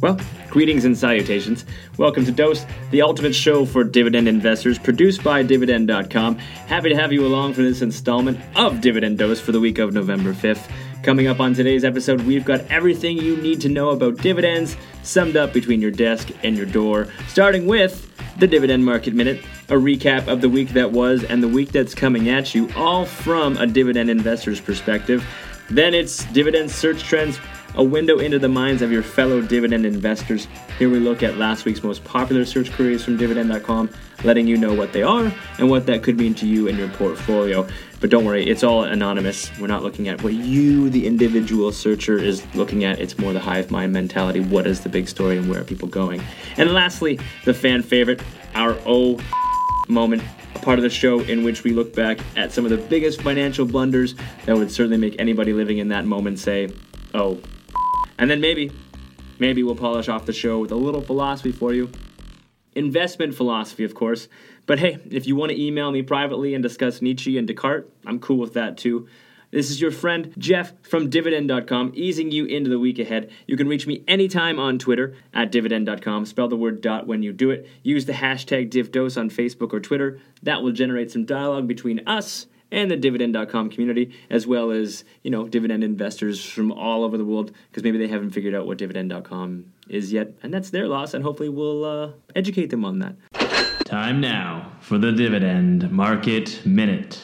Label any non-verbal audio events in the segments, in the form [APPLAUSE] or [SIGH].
Well, greetings and salutations. Welcome to Dose, the ultimate show for dividend investors, produced by Dividend.com. Happy to have you along for this installment of Dividend Dose for the week of November 5th. Coming up on today's episode, we've got everything you need to know about dividends, summed up between your desk and your door, starting with the Dividend Market Minute, a recap of the week that was and the week that's coming at you, all from a dividend investor's perspective. Then it's Dividend Search Trends a window into the minds of your fellow dividend investors. Here we look at last week's most popular search queries from dividend.com, letting you know what they are and what that could mean to you and your portfolio. But don't worry, it's all anonymous. We're not looking at what you, the individual searcher, is looking at. It's more the hive mind mentality. What is the big story and where are people going? And lastly, the fan favorite, our O moment a part of the show in which we look back at some of the biggest financial blunders that would certainly make anybody living in that moment say, oh, and then maybe, maybe we'll polish off the show with a little philosophy for you. Investment philosophy, of course. But hey, if you want to email me privately and discuss Nietzsche and Descartes, I'm cool with that too. This is your friend Jeff from Dividend.com, easing you into the week ahead. You can reach me anytime on Twitter at Dividend.com. Spell the word dot when you do it. Use the hashtag DivDose on Facebook or Twitter. That will generate some dialogue between us and the dividend.com community, as well as, you know, dividend investors from all over the world, because maybe they haven't figured out what dividend.com is yet. And that's their loss, and hopefully we'll uh, educate them on that. Time now for the Dividend Market Minute.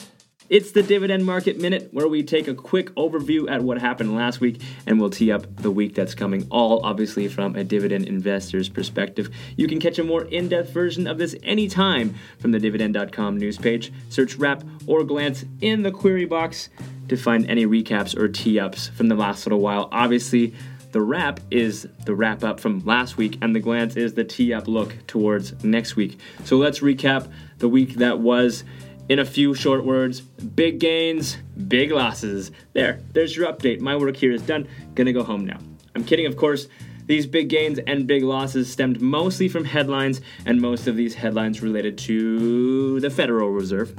It's the Dividend Market Minute, where we take a quick overview at what happened last week and we'll tee up the week that's coming, all obviously from a dividend investor's perspective. You can catch a more in depth version of this anytime from the Dividend.com news page. Search wrap or glance in the query box to find any recaps or tee ups from the last little while. Obviously, the wrap is the wrap up from last week, and the glance is the tee up look towards next week. So let's recap the week that was in a few short words, big gains, big losses. There, there's your update. My work here is done. Gonna go home now. I'm kidding, of course. These big gains and big losses stemmed mostly from headlines, and most of these headlines related to the Federal Reserve.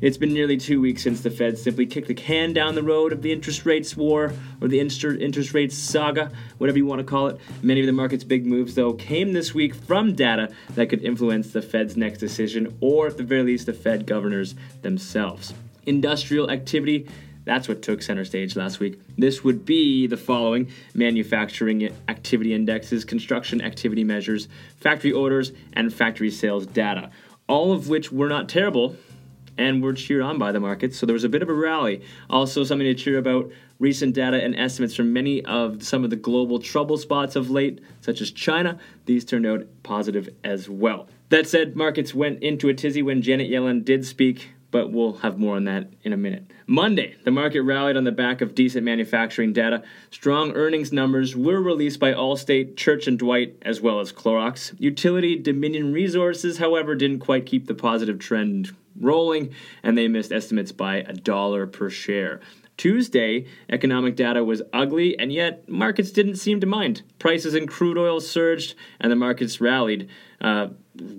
It's been nearly two weeks since the Fed simply kicked the can down the road of the interest rates war or the interest rates saga, whatever you want to call it. Many of the market's big moves, though, came this week from data that could influence the Fed's next decision, or at the very least, the Fed governors themselves. Industrial activity that's what took center stage last week. This would be the following manufacturing activity indexes, construction activity measures, factory orders, and factory sales data. All of which were not terrible and were cheered on by the markets. So there was a bit of a rally. Also, something to cheer about recent data and estimates from many of some of the global trouble spots of late, such as China. These turned out positive as well. That said, markets went into a tizzy when Janet Yellen did speak but we'll have more on that in a minute. Monday, the market rallied on the back of decent manufacturing data. Strong earnings numbers were released by Allstate, Church and Dwight, as well as Clorox. Utility Dominion Resources, however, didn't quite keep the positive trend rolling, and they missed estimates by a dollar per share. Tuesday, economic data was ugly, and yet markets didn't seem to mind. Prices in crude oil surged, and the markets rallied. Uh,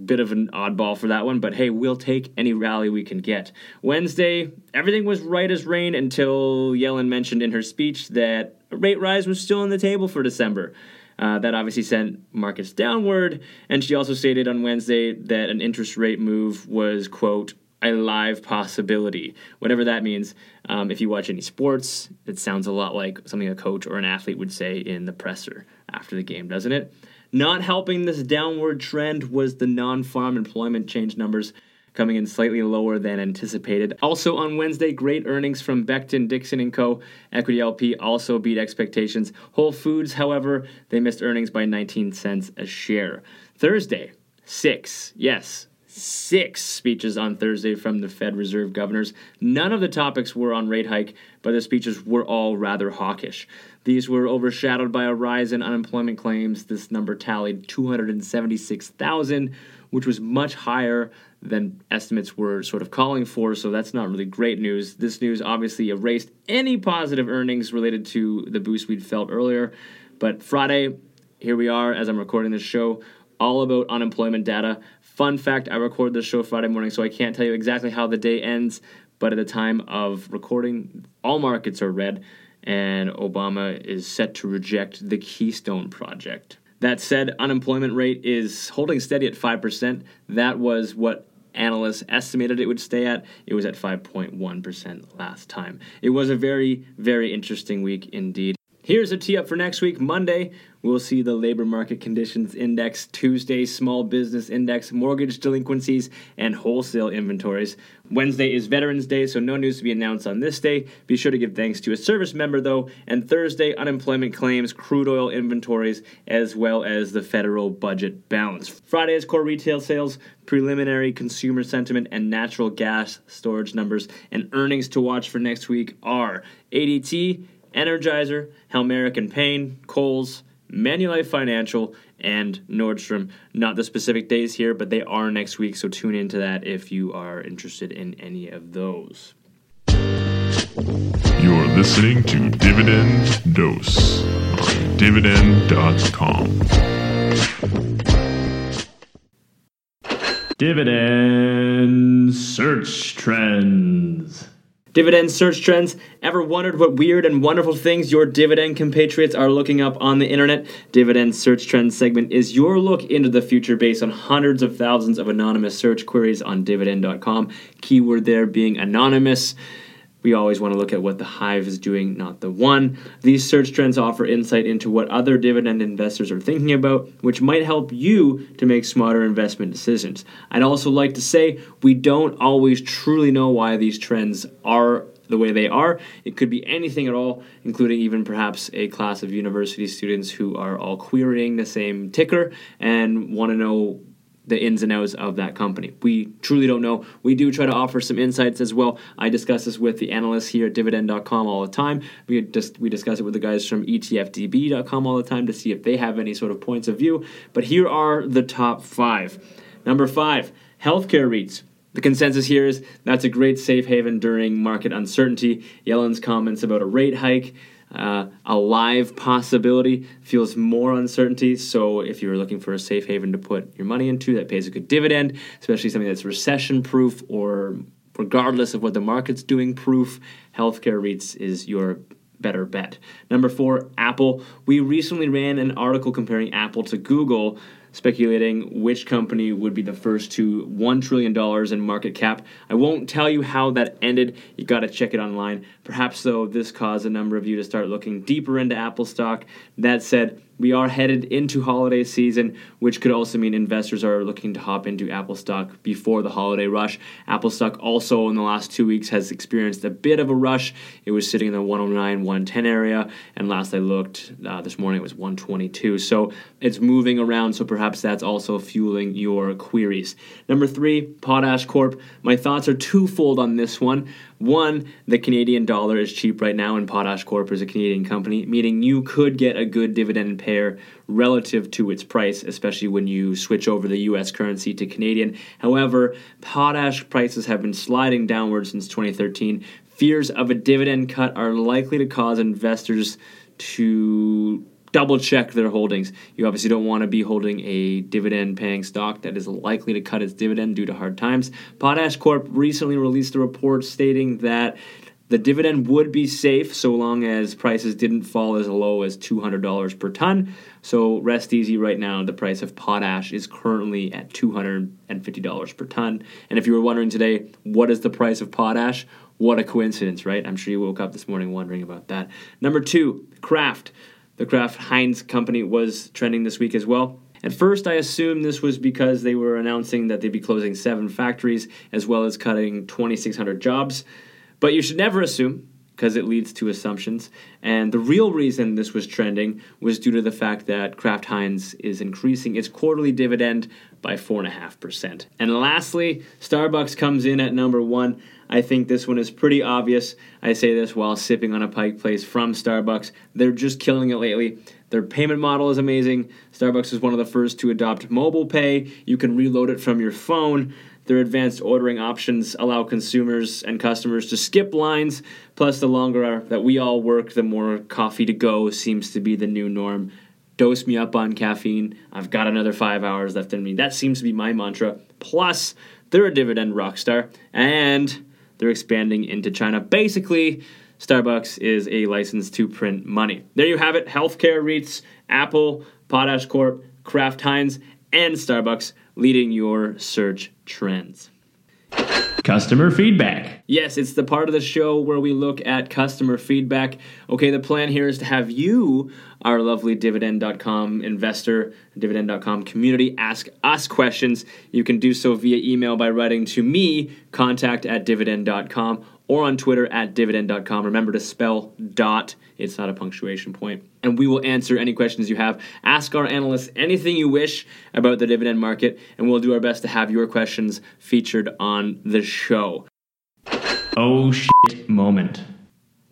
bit of an oddball for that one, but hey, we'll take any rally we can get. Wednesday, everything was right as rain until Yellen mentioned in her speech that a rate rise was still on the table for December. Uh, that obviously sent markets downward, and she also stated on Wednesday that an interest rate move was, quote, a live possibility, whatever that means. Um, if you watch any sports, it sounds a lot like something a coach or an athlete would say in the presser after the game, doesn't it? Not helping this downward trend was the non farm employment change numbers coming in slightly lower than anticipated. Also on Wednesday, great earnings from Becton Dickinson & Co. Equity LP also beat expectations. Whole Foods, however, they missed earnings by 19 cents a share. Thursday, 6. Yes, six speeches on Thursday from the Fed Reserve governors. None of the topics were on rate hike, but the speeches were all rather hawkish. These were overshadowed by a rise in unemployment claims. This number tallied 276,000, which was much higher than estimates were sort of calling for, so that's not really great news. This news obviously erased any positive earnings related to the boost we'd felt earlier. But Friday, here we are as I'm recording this show, all about unemployment data. Fun fact I record this show Friday morning, so I can't tell you exactly how the day ends, but at the time of recording, all markets are red, and Obama is set to reject the Keystone Project. That said, unemployment rate is holding steady at 5%. That was what analysts estimated it would stay at. It was at 5.1% last time. It was a very, very interesting week indeed. Here's a tee up for next week. Monday, we'll see the labor market conditions index. Tuesday, small business index, mortgage delinquencies, and wholesale inventories. Wednesday is Veterans Day, so no news to be announced on this day. Be sure to give thanks to a service member, though. And Thursday, unemployment claims, crude oil inventories, as well as the federal budget balance. Friday is core retail sales, preliminary consumer sentiment, and natural gas storage numbers. And earnings to watch for next week are ADT. Energizer, Helmerich and Payne, Kohl's, Manulife Financial, and Nordstrom. Not the specific days here, but they are next week, so tune into that if you are interested in any of those. You're listening to Dividend Dose on dividend.com. Dividend search trends. Dividend search trends. Ever wondered what weird and wonderful things your dividend compatriots are looking up on the internet? Dividend search trends segment is your look into the future based on hundreds of thousands of anonymous search queries on dividend.com. Keyword there being anonymous. We always want to look at what the hive is doing, not the one. These search trends offer insight into what other dividend investors are thinking about, which might help you to make smarter investment decisions. I'd also like to say we don't always truly know why these trends are the way they are. It could be anything at all, including even perhaps a class of university students who are all querying the same ticker and want to know the ins and outs of that company. We truly don't know. We do try to offer some insights as well. I discuss this with the analysts here at dividend.com all the time. We just we discuss it with the guys from etfdb.com all the time to see if they have any sort of points of view. But here are the top 5. Number 5, healthcare REITs. The consensus here is that's a great safe haven during market uncertainty. Yellen's comments about a rate hike uh, a live possibility feels more uncertainty. So if you're looking for a safe haven to put your money into that pays a good dividend, especially something that's recession proof or regardless of what the market's doing proof, healthcare REITs is your better bet. Number four, Apple. We recently ran an article comparing Apple to Google speculating which company would be the first to $1 trillion in market cap. I won't tell you how that ended. You got to check it online. Perhaps, though, this caused a number of you to start looking deeper into Apple stock. That said, we are headed into holiday season, which could also mean investors are looking to hop into Apple stock before the holiday rush. Apple stock also in the last two weeks has experienced a bit of a rush. It was sitting in the 109, 110 area, and last I looked uh, this morning it was 122. So it's moving around, so perhaps that's also fueling your queries. Number three, Potash Corp. My thoughts are twofold on this one. One, the Canadian dollar is cheap right now, and Potash Corp is a Canadian company, meaning you could get a good dividend pair relative to its price, especially when you switch over the US currency to Canadian. However, potash prices have been sliding downward since 2013. Fears of a dividend cut are likely to cause investors to double check their holdings. You obviously don't want to be holding a dividend paying stock that is likely to cut its dividend due to hard times. Potash Corp recently released a report stating that the dividend would be safe so long as prices didn't fall as low as $200 per ton. So rest easy right now. The price of potash is currently at $250 per ton. And if you were wondering today, what is the price of potash? What a coincidence, right? I'm sure you woke up this morning wondering about that. Number two, Kraft. The Kraft Heinz company was trending this week as well. At first, I assumed this was because they were announcing that they'd be closing seven factories as well as cutting 2,600 jobs. But you should never assume because it leads to assumptions. And the real reason this was trending was due to the fact that Kraft Heinz is increasing its quarterly dividend by 4.5%. And lastly, Starbucks comes in at number one. I think this one is pretty obvious. I say this while sipping on a Pike Place from Starbucks. They're just killing it lately. Their payment model is amazing. Starbucks is one of the first to adopt mobile pay. You can reload it from your phone. Their advanced ordering options allow consumers and customers to skip lines. Plus, the longer that we all work, the more coffee to go seems to be the new norm. Dose me up on caffeine. I've got another five hours left in me. That seems to be my mantra. Plus, they're a dividend rock star. And they're expanding into China. Basically, Starbucks is a license to print money. There you have it healthcare REITs, Apple, Potash Corp, Kraft Heinz, and Starbucks leading your search trends. Customer feedback. Yes, it's the part of the show where we look at customer feedback. Okay, the plan here is to have you, our lovely dividend.com investor, dividend.com community, ask us questions. You can do so via email by writing to me, contact at dividend.com, or on Twitter at dividend.com. Remember to spell dot, it's not a punctuation point. And we will answer any questions you have. Ask our analysts anything you wish about the dividend market, and we'll do our best to have your questions featured on the show. Oh shit moment.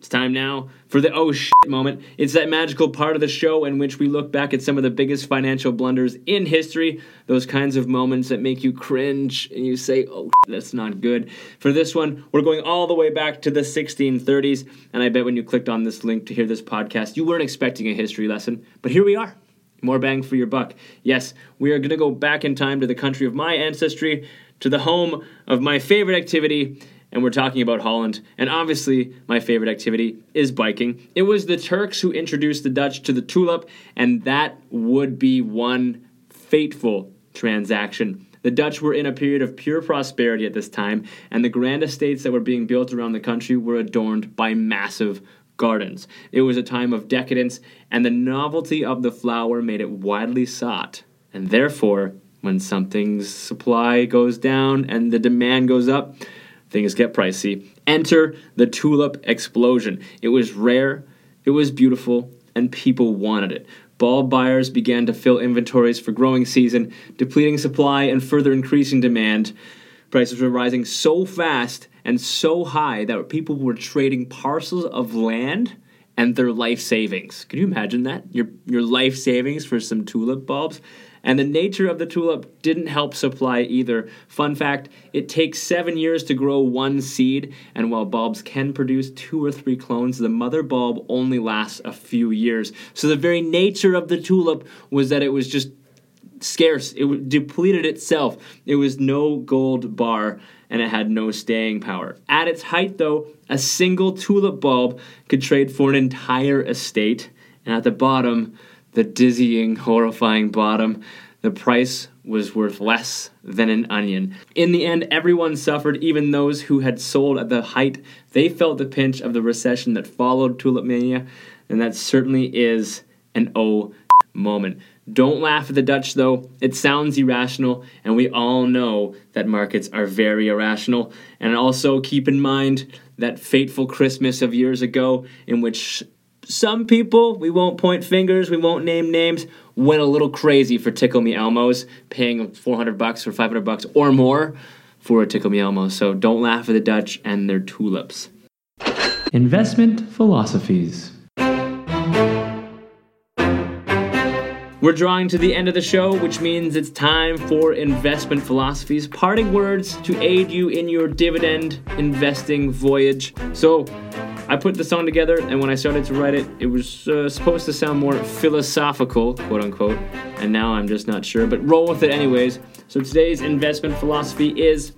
It's time now for the oh shit moment. It's that magical part of the show in which we look back at some of the biggest financial blunders in history, those kinds of moments that make you cringe and you say, oh, that's not good. For this one, we're going all the way back to the 1630s, and I bet when you clicked on this link to hear this podcast, you weren't expecting a history lesson, but here we are. More bang for your buck. Yes, we are going to go back in time to the country of my ancestry, to the home of my favorite activity, and we're talking about Holland. And obviously, my favorite activity is biking. It was the Turks who introduced the Dutch to the tulip, and that would be one fateful transaction. The Dutch were in a period of pure prosperity at this time, and the grand estates that were being built around the country were adorned by massive gardens. It was a time of decadence, and the novelty of the flower made it widely sought. And therefore, when something's supply goes down and the demand goes up, things get pricey. Enter the tulip explosion. It was rare, it was beautiful, and people wanted it. Bulb buyers began to fill inventories for growing season, depleting supply and further increasing demand. Prices were rising so fast and so high that people were trading parcels of land and their life savings. Can you imagine that? Your your life savings for some tulip bulbs? And the nature of the tulip didn't help supply either. Fun fact it takes seven years to grow one seed, and while bulbs can produce two or three clones, the mother bulb only lasts a few years. So the very nature of the tulip was that it was just scarce. It depleted itself. It was no gold bar and it had no staying power. At its height, though, a single tulip bulb could trade for an entire estate. And at the bottom, the dizzying, horrifying bottom, the price was worth less than an onion. In the end, everyone suffered, even those who had sold at the height. They felt the pinch of the recession that followed tulip mania, and that certainly is an oh moment. Don't laugh at the Dutch though. It sounds irrational, and we all know that markets are very irrational. And also keep in mind that fateful Christmas of years ago, in which some people, we won't point fingers, we won't name names, went a little crazy for Tickle Me Elmos, paying 400 bucks or 500 bucks or more for a Tickle Me Elmo. So don't laugh at the Dutch and their tulips. Investment philosophies. We're drawing to the end of the show, which means it's time for investment philosophies, parting words to aid you in your dividend investing voyage. So, I put the song together, and when I started to write it, it was uh, supposed to sound more philosophical, quote unquote, and now I'm just not sure, but roll with it anyways. So today's investment philosophy is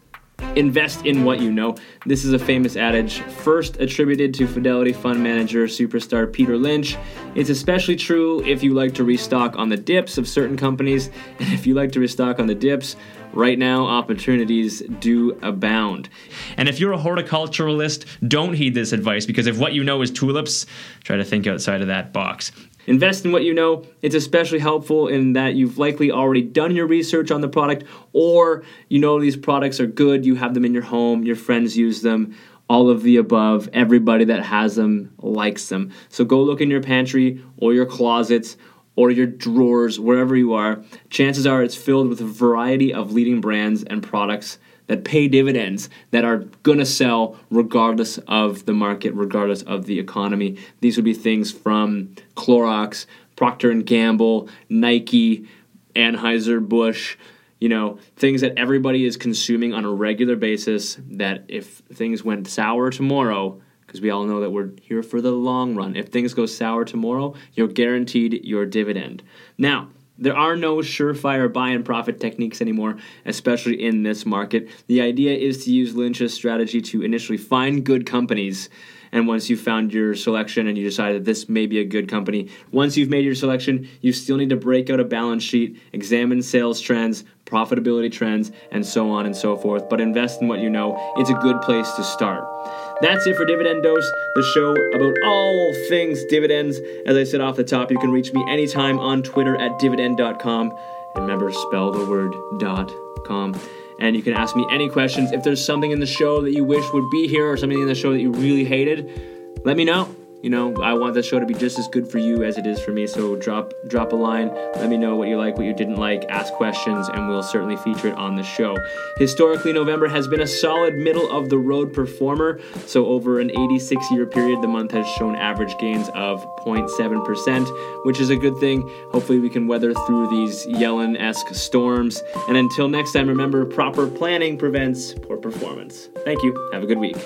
invest in what you know. This is a famous adage, first attributed to Fidelity fund manager superstar Peter Lynch. It's especially true if you like to restock on the dips of certain companies, [LAUGHS] and if you like to restock on the dips, right now opportunities do abound. And if you're a horticulturalist, don't heed this advice because if what you know is tulips, try to think outside of that box. Invest in what you know. It's especially helpful in that you've likely already done your research on the product, or you know these products are good, you have them in your home, your friends use them, all of the above. Everybody that has them likes them. So go look in your pantry or your closets or your drawers, wherever you are. Chances are it's filled with a variety of leading brands and products that pay dividends that are going to sell regardless of the market regardless of the economy these would be things from Clorox, Procter and Gamble, Nike, Anheuser-Busch, you know, things that everybody is consuming on a regular basis that if things went sour tomorrow, because we all know that we're here for the long run. If things go sour tomorrow, you're guaranteed your dividend. Now, there are no surefire buy and profit techniques anymore, especially in this market. The idea is to use Lynch's strategy to initially find good companies And once you've found your selection and you decide that this may be a good company, once you've made your selection, you still need to break out a balance sheet, examine sales trends, profitability trends, and so on and so forth. But invest in what you know. It's a good place to start. That's it for Dividend Dose, the show about all things dividends. As I said off the top, you can reach me anytime on Twitter at dividend.com. And remember, spell the word dot com. And you can ask me any questions. If there's something in the show that you wish would be here or something in the show that you really hated, let me know you know i want the show to be just as good for you as it is for me so drop drop a line. Let me know what you like what you didn't like ask questions and we'll certainly feature it on the show. Historically november has been a solid middle of the road performer so over an 86 year period the month has shown average gains of 0.7% which is a good thing. Hopefully we can weather through these yellen-esque storms. And until next time remember proper planning prevents poor performance. Thank you. Have a good week